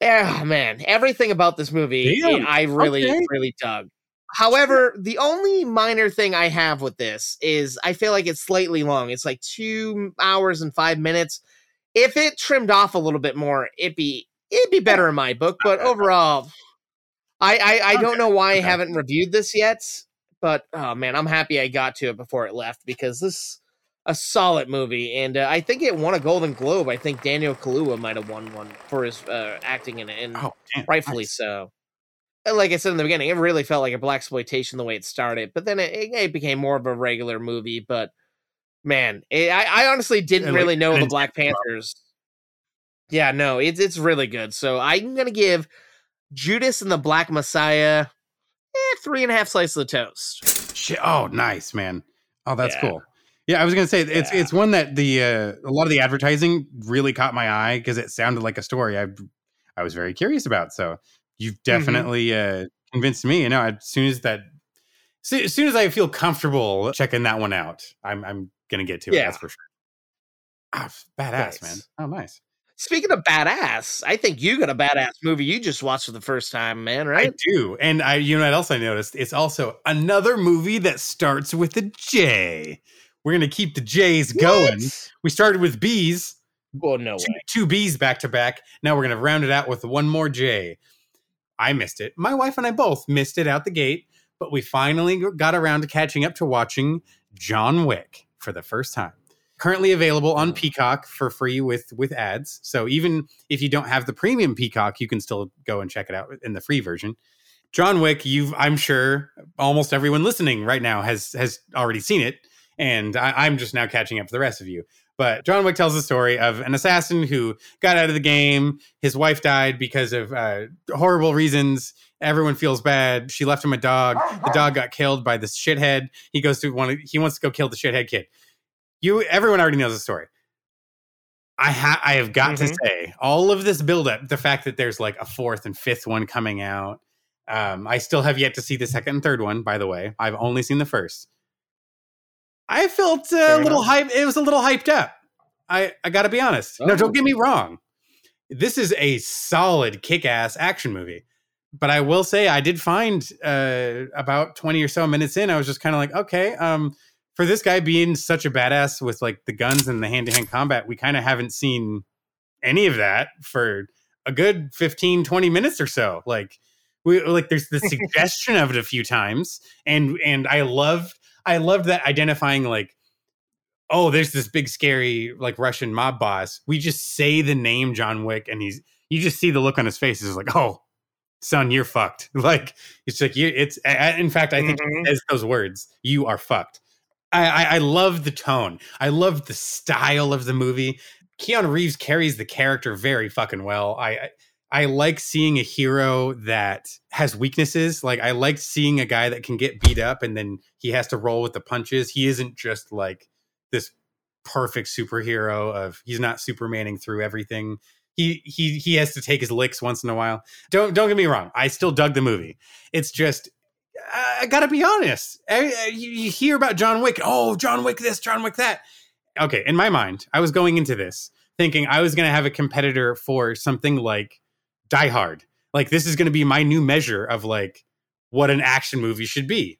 Yeah, man, everything about this movie, Damn, I really, okay. really dug. However, the only minor thing I have with this is I feel like it's slightly long. It's like two hours and five minutes. If it trimmed off a little bit more, it'd be it'd be better in my book. But *laughs* overall, I I, I don't know why I haven't reviewed this yet. But oh man, I'm happy I got to it before it left because this a solid movie, and uh, I think it won a Golden Globe. I think Daniel Kaluuya might have won one for his uh, acting in it, and Oh, damn, rightfully nice. so. And like I said in the beginning, it really felt like a black exploitation the way it started, but then it, it, became more of a regular movie. But man, it, I, I honestly didn't And, like, really know the Black. *laughs* Panthers. Yeah, no, it's it's really good. So I'm gonna give Judas and the Black Messiah eh, three and a half slices of toast. Shit. Oh, nice, man. Oh, that's Yeah. cool. Yeah, I was gonna say it's Yeah. it's one that the uh, a lot of the advertising really caught my eye because it sounded like a story I I was very curious about. So you've Mm-hmm. definitely uh, convinced me. You know, as soon as that, as soon as I feel comfortable checking that one out, I'm I'm gonna get to it. That's for sure. Ah, badass, man. Oh, nice. Speaking of badass, I think you got a mm-hmm. badass movie you just watched for the first time, man. Right? I do, and I you know what else I noticed? It's also another movie that starts with a J. We're gonna keep the J's going. What? We started with B's. Well, no two, way. two B's back to back. Now we're going to round it out with one more J. I missed it. My wife and I both missed it out the gate, but we finally got around to catching up to watching John Wick for the first time. Currently available on Peacock for free with with ads. So even if you don't have the premium Peacock, you can still go and check it out in the free version. John Wick, you've I'm sure almost everyone listening right now has has already seen it, and I, I'm just now catching up to the rest of you. But John Wick tells the story of an assassin who got out of the game. His wife died because of uh, horrible reasons. Everyone feels bad. She left him a dog. The dog got killed by this shithead. He goes to one. He wants to go kill the shithead kid. You, everyone already knows the story. I ha- I have got to Mhm. say, all of this buildup, the fact that there's like a fourth and fifth one coming out. Um, I still have yet to see the second and third one. By the way, I've only seen the first. I felt uh, a little hype. It was a little hyped up. I I got to be honest. No, Oh. don't get me wrong. This is a solid kick-ass action movie. But I will say, I did find uh, about twenty or so minutes in, I was just kind of like, okay, um, for this guy being such a badass with like the guns and the hand-to-hand combat, we kind of haven't seen any of that for a good 15 20 minutes or so. Like we like there's the *laughs* suggestion of it a few times and and i loved i loved that identifying like oh there's this big scary like russian mob boss. We just say the name john wick and he's you just see the look on his face. Is like oh son you're fucked. *laughs* Like it's like you it's in fact i think Mhm. he says those words you are fucked I, I i love the tone i love the style of the movie keanu reeves carries the character very fucking well i I, I like seeing a hero that has weaknesses. Like I like seeing a guy that can get beat up and then he has to roll with the punches. He isn't just like this perfect superhero of he's not supermaning through everything. He he he has to take his licks once in a while. Don't don't get me wrong. I still dug the movie. It's just I, gotta be honest. You, hear about John Wick. Oh, John Wick this, John Wick that. Okay, in my mind, I was going into this thinking I was to have a competitor for something like Die Hard. Like this is to be my new measure of like what an action movie should be.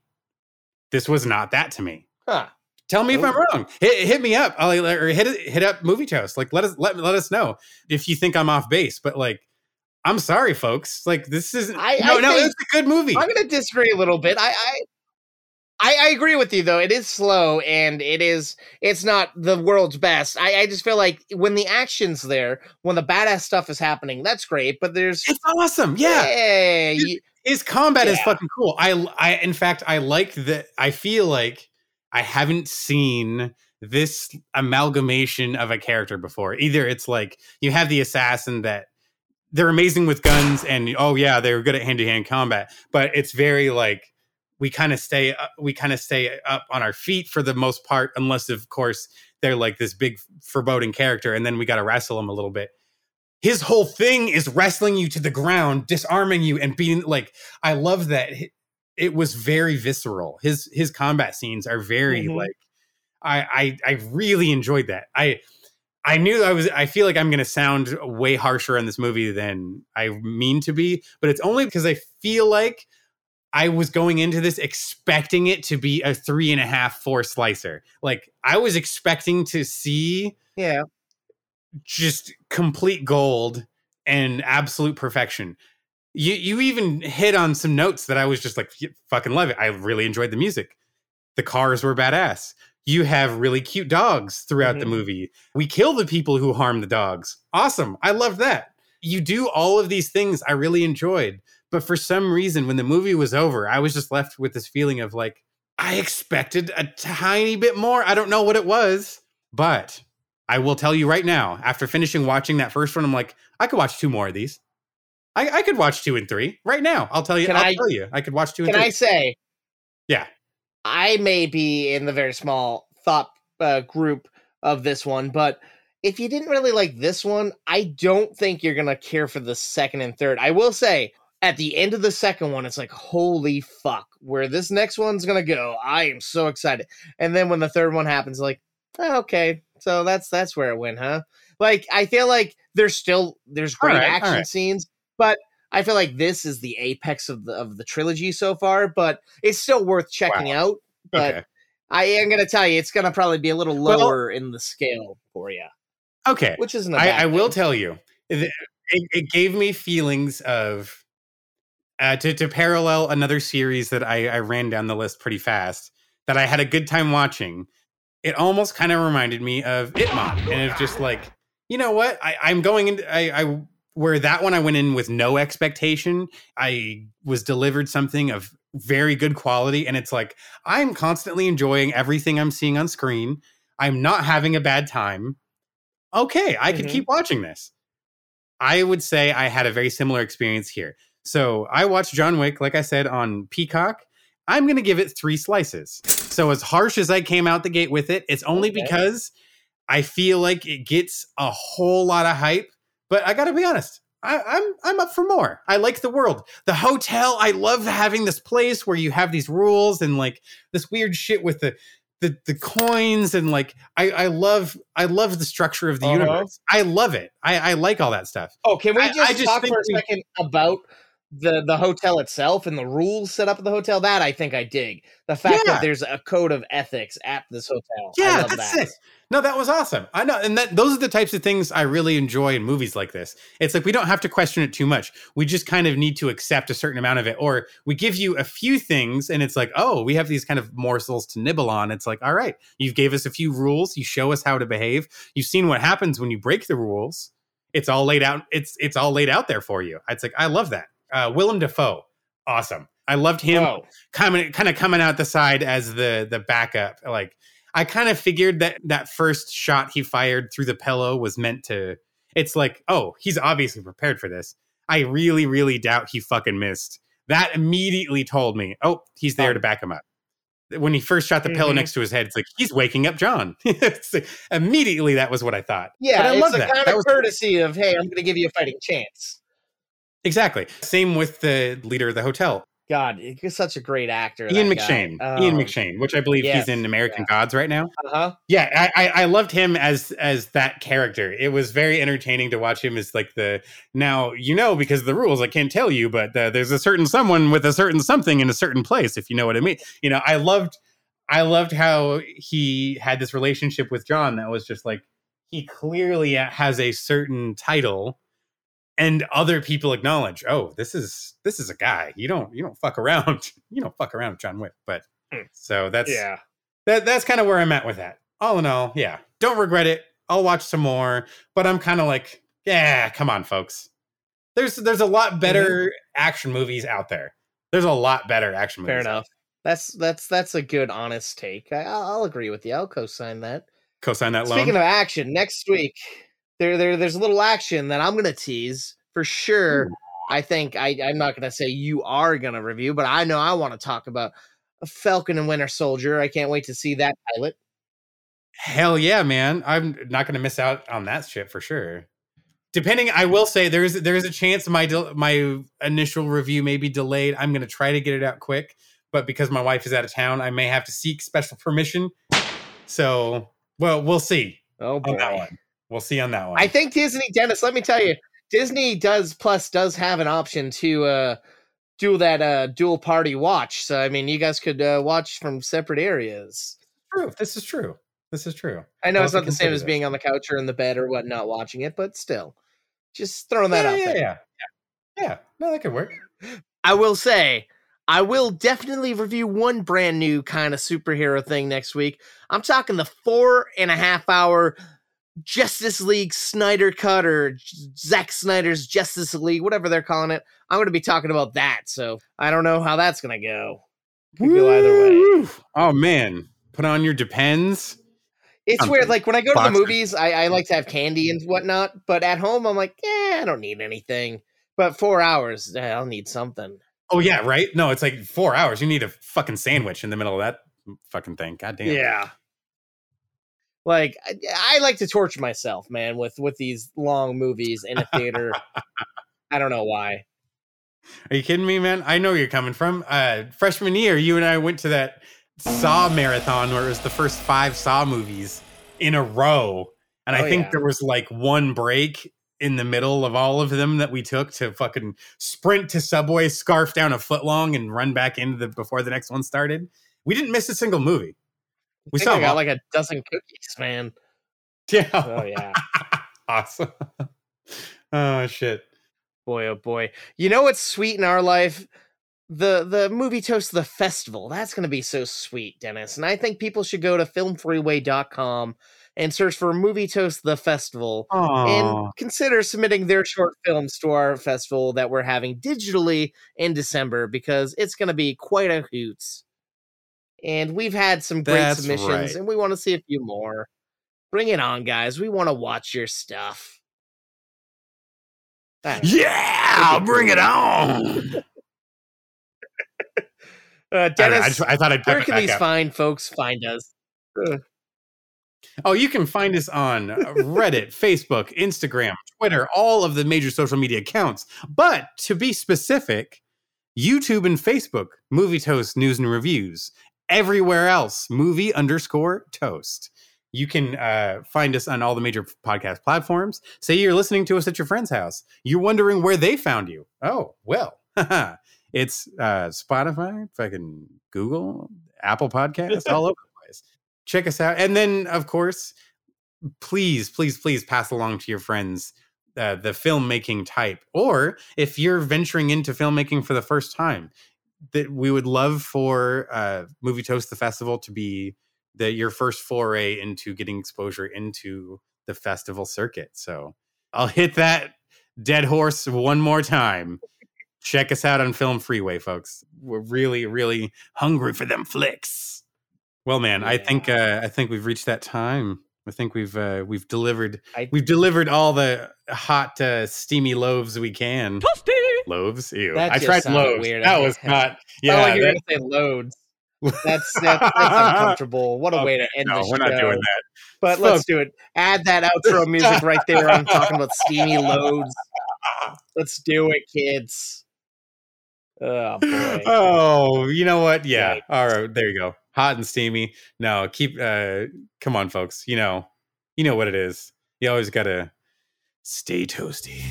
This was not that to me. Huh. Tell me if I'm Oh. wrong. Hit, hit me up. I'll, or hit hit up Movie Toast. Like let us let let us know if you think I'm off base. But like, I'm sorry, folks. Like this isn't. I- no, I no, it's a good movie. I'm going to disagree a little bit. I, I I I agree with you though. It is slow and it is it's not the world's best. I, I just feel like when the action's there, when the badass stuff is happening, that's great. But there's It's awesome. Yeah. yeah, you- his combat is fucking cool. I, I, in fact, I like that. I feel like I haven't seen this amalgamation of a character before. Either it's like you have the assassin that they're amazing with guns, and oh yeah, they're good at hand to hand combat, but it's very like we kind of stay, uh, we kind of stay up on our feet for the most part, unless of course they're like this big foreboding character, and then we got to wrestle them a little bit his whole thing is wrestling you to the ground, disarming you, and being like, I love that. It- was very visceral. His his combat scenes are very Mhm. like, I, I I really enjoyed that. I I knew I was. I feel like I'm going to sound way harsher on this movie than I mean to be, but it's only because I feel like I was going into this expecting it to be a three and a half, four slicer. Like I was expecting to see yeah. just complete gold and absolute perfection. You you even hit on some notes that I was just like fucking love it. I really enjoyed the music. The cars were badass. You have really cute dogs throughout the Mhm. movie. We kill the people who harm the dogs. Awesome. I love that. You do all of these things I really enjoyed. But for some reason when the movie was over, I was just left with this feeling of like I expected a tiny bit more. I don't know what it was, but I will tell you right now, after finishing watching that first one, I'm like, I could watch two more of these. I, I could watch two and three right now. I'll tell you. Can I'll I- tell you. I could watch two and Can. I say? Yeah. I may be in the very small thought uh, group of this one, but if you didn't really like this one, I don't think you're gonna care for the second and third. I will say, at the end of the second one, it's like, holy fuck, where this next one's gonna go. I am so excited. And then when the third one happens, like, oh, okay, so that's that's where it went, huh? Like, I feel like there's still there's great right, action right. scenes, but I feel like this is the apex of the of the trilogy so far, but it's still worth checking out. But okay. I am gonna tell you, it's gonna probably be a little Well- lower in the scale for you, Okay. which isn't. A I, I will tell you, it, it, gave me feelings of uh, to to parallel another series that I, I ran down the list pretty fast that I had a good time watching. It almost kind of reminded me of Itmon, and it's just like, you know what? I, I'm going into I, I where that one I went in with no expectation. I was delivered something of very good quality, and it's like I'm constantly enjoying everything I'm seeing on screen. I'm not having a bad time. Okay, I could Mhm. keep watching this. I would say I had a very similar experience here. So I watched John Wick, like I said, on Peacock. I'm going to give it three slices. So as harsh as I came out the gate with it, it's only Okay. because I feel like it gets a whole lot of hype. But I got to be honest, I, I'm I'm up for more. I like the world, the hotel. I love having this place where you have these rules and like this weird shit with the the, the coins and like I, I love I love the structure of the Uh-huh. universe. I love it. I, I like all that stuff. Oh, can we I- just, I just talk for a we- second about the the hotel itself and the rules set up at the hotel? That I think I dig. The fact Yeah. that there's a code of ethics at this hotel. I Yeah, love that's that. it. No, that was awesome. I know, and that those are the types of things I really enjoy in movies like this. It's like we don't have to question it too much. We just kind of need to accept a certain amount of it, or we give you a few things, and it's like, oh, we have these kind of morsels to nibble on. It's like, all right, you gave us a few rules. You show us how to behave. You've seen what happens when you break the rules. It's all laid out. It's it's all laid out there for you. It's like I love that. Uh, Willem Dafoe, awesome. I loved him Oh, coming kind of coming out the side as the the backup. Like i kind of figured that that first shot he fired through the pillow was meant to it's like oh he's obviously prepared for this. I really really doubt he fucking missed. That immediately told me oh he's there Oh. to back him up. When he first shot the pillow Mhm. next to his head it's like he's waking up john. *laughs* Like, immediately that was what i thought. Yeah, but i it's love that. kind that of was courtesy of hey, I'm going to give you a fighting chance. Exactly. Same with the leader of the hotel. God, he's such a great actor. ian mcshane. Ian Um, mcshane which i believe yes, he's in american gods right now. Uh-huh. yeah I, I i loved him as as that character. It was very entertaining to watch him as like the now you know because of the rules i can't tell you but uh, there's a certain someone with a certain something in a certain place if you know what i mean. You know i loved i loved how he had this relationship with john that was just like he clearly has a certain title and other people acknowledge oh this is this is a guy you don't you don't fuck around *laughs* you don't fuck around with john wick but Hmm. so that's Yeah. that that's kind of where I'm at with that. All in all, yeah, don't regret it. I'll watch some more, but I'm kind of like, yeah, come on, folks. There's there's a lot better action movies out there. There's a lot better action movies. Fair enough. That's that's that's a good honest take. I, I'll I'll agree with you. I'll co-sign that. Co-sign that loan. Speaking of action, next week there there there's a little action that I'm gonna tease for sure. I think I I'm not gonna say you are gonna review, but I know I want to talk about Falcon and Winter Soldier. I can't wait to see that pilot. Hell yeah, man! I'm not going to miss out on that shit for sure. Depending, I will say there's there's a chance my del- my initial review may be delayed. I'm going to try to get it out quick, but because my wife is out of town, I may have to seek special permission. So, well, we'll see Oh boy. on that one. We'll see on that one. I think Disney, Dennis, let me tell you, Disney does plus does have an option to uh do that uh dual party watch. So I mean you guys could uh watch from separate areas. true. This is true. This is true. I know I'll it's not the same as being on the couch or in the bed or whatnot watching it, but still. Just throwing that yeah, out yeah, there. yeah, yeah. Yeah, no, that could work. *laughs* I will say, I will definitely review one brand new kind of superhero thing next week. I'm talking the four and a half hour Justice League Snyder cut or Zack Snyder's Justice League, whatever they're calling it. I'm going to be talking about that. So I don't know how that's going to go. Could go either way. Oh man, put on your depends. It's Something. weird. Like when I go to the movies, I, I like to have *laughs* candy and whatnot. But at home, I'm like, yeah, I don't need anything. But four hours, eh, I'll need something. Oh yeah, right. No, it's like four hours. You need a fucking sandwich in the middle of that fucking thing. God damn. Yeah. Like I, I like to torture myself, man, with with these long movies in a theater. *laughs* I don't know why. Are you kidding me, man? I know where you're coming from. Uh, freshman year, you and I went to that Saw marathon where it was the first five Saw movies in a row, and I Oh, think yeah. there was like one break in the middle of all of them that we took to fucking sprint to Subway, scarf down a foot long, and run back into the before the next one started. We didn't miss a single movie. We saw I got like a dozen cookies, man. yeah. Oh yeah, *laughs* awesome. oh shit. boy, oh boy. You know what's sweet in our life? The the movie toast the festival. That's gonna be so sweet, Dennis. And I think people should go to filmfreeway.com, and search for Movie Toast the Festival Aw. and consider submitting their short films to our festival that we're having digitally in December because it's going to be quite a hoot. And we've had some great That's submissions right. and we want to see a few more. Bring it on, guys. We want to watch your stuff. Thanks. yeah, bring it on. *laughs* Uh, I, I, Dennis, just- I thought I'd where can these fine folks find us? Oh, you can find us on uh, Reddit, Facebook, Instagram, Twitter, all of the major social media accounts. But to be specific, YouTube and Facebook, Movie Toast News and Reviews. Everywhere else, movie underscore toast. You can uh, find us on all the major podcast platforms. Say you're listening to us at your friend's house. You're wondering where they found you. Oh, well, *laughs* it's uh, Spotify, fucking Google, Apple Podcast, all over the place. Check us out. And then, of course, please, please, please pass along to your friends uh, the filmmaking type. Or if you're venturing into filmmaking for the first time, that we would love for uh, Movie Toast the Festival to be the your first foray into getting exposure into the festival circuit. So I'll hit that dead horse one more time. Check us out on Film Freeway, folks. We're really, really hungry for them flicks. Well, man, I think uh, I think we've reached that time. I think we've uh, we've delivered I- we've delivered all the hot uh, steamy loaves we can. Toasty! Loaves, ew! That I just tried loaves. weird. That was *laughs* not. Yeah, Yeah, like you're gonna say loads. *laughs* That's that's, that's uncomfortable. What a way to end no, the we're not show. doing that. But let's do it. Add that outro music right there. I'm talking about steamy loads. *laughs* Let's do it, kids. Oh boy. Oh, you know what? Yeah. Right. All right. There you go. Hot and steamy. No, keep. uh Come on, folks. You know, you know what it is. You always gotta stay toasty.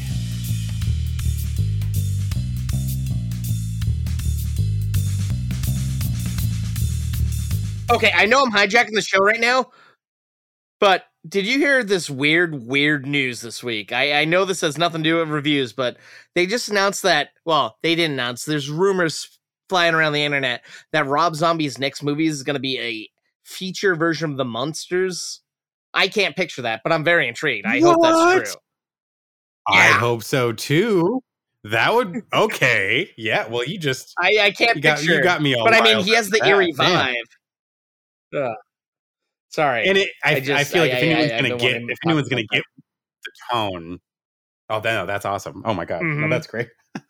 Okay, I know I'm hijacking the show right now, but did you hear this weird, weird news this week? I, I know this has nothing to do with reviews, but they just announced that. Well, they didn't announce. There's rumors flying around the internet that Rob Zombie's next movie is going to be a feature version of the Munsters. I can't picture that, but I'm very intrigued. I hope that's true. I Yeah. hope so too. That would okay. Yeah. Well, you just I, I can't you got picture. you got me all. but I mean, he has the up. eerie vibe. Ugh. Sorry. And it, I, I I, feel like I- if anyone's I gonna don't get, if anyone's gonna get the tone, oh, that, no, that's awesome. Oh my god, no, Mhm. that's great. *laughs*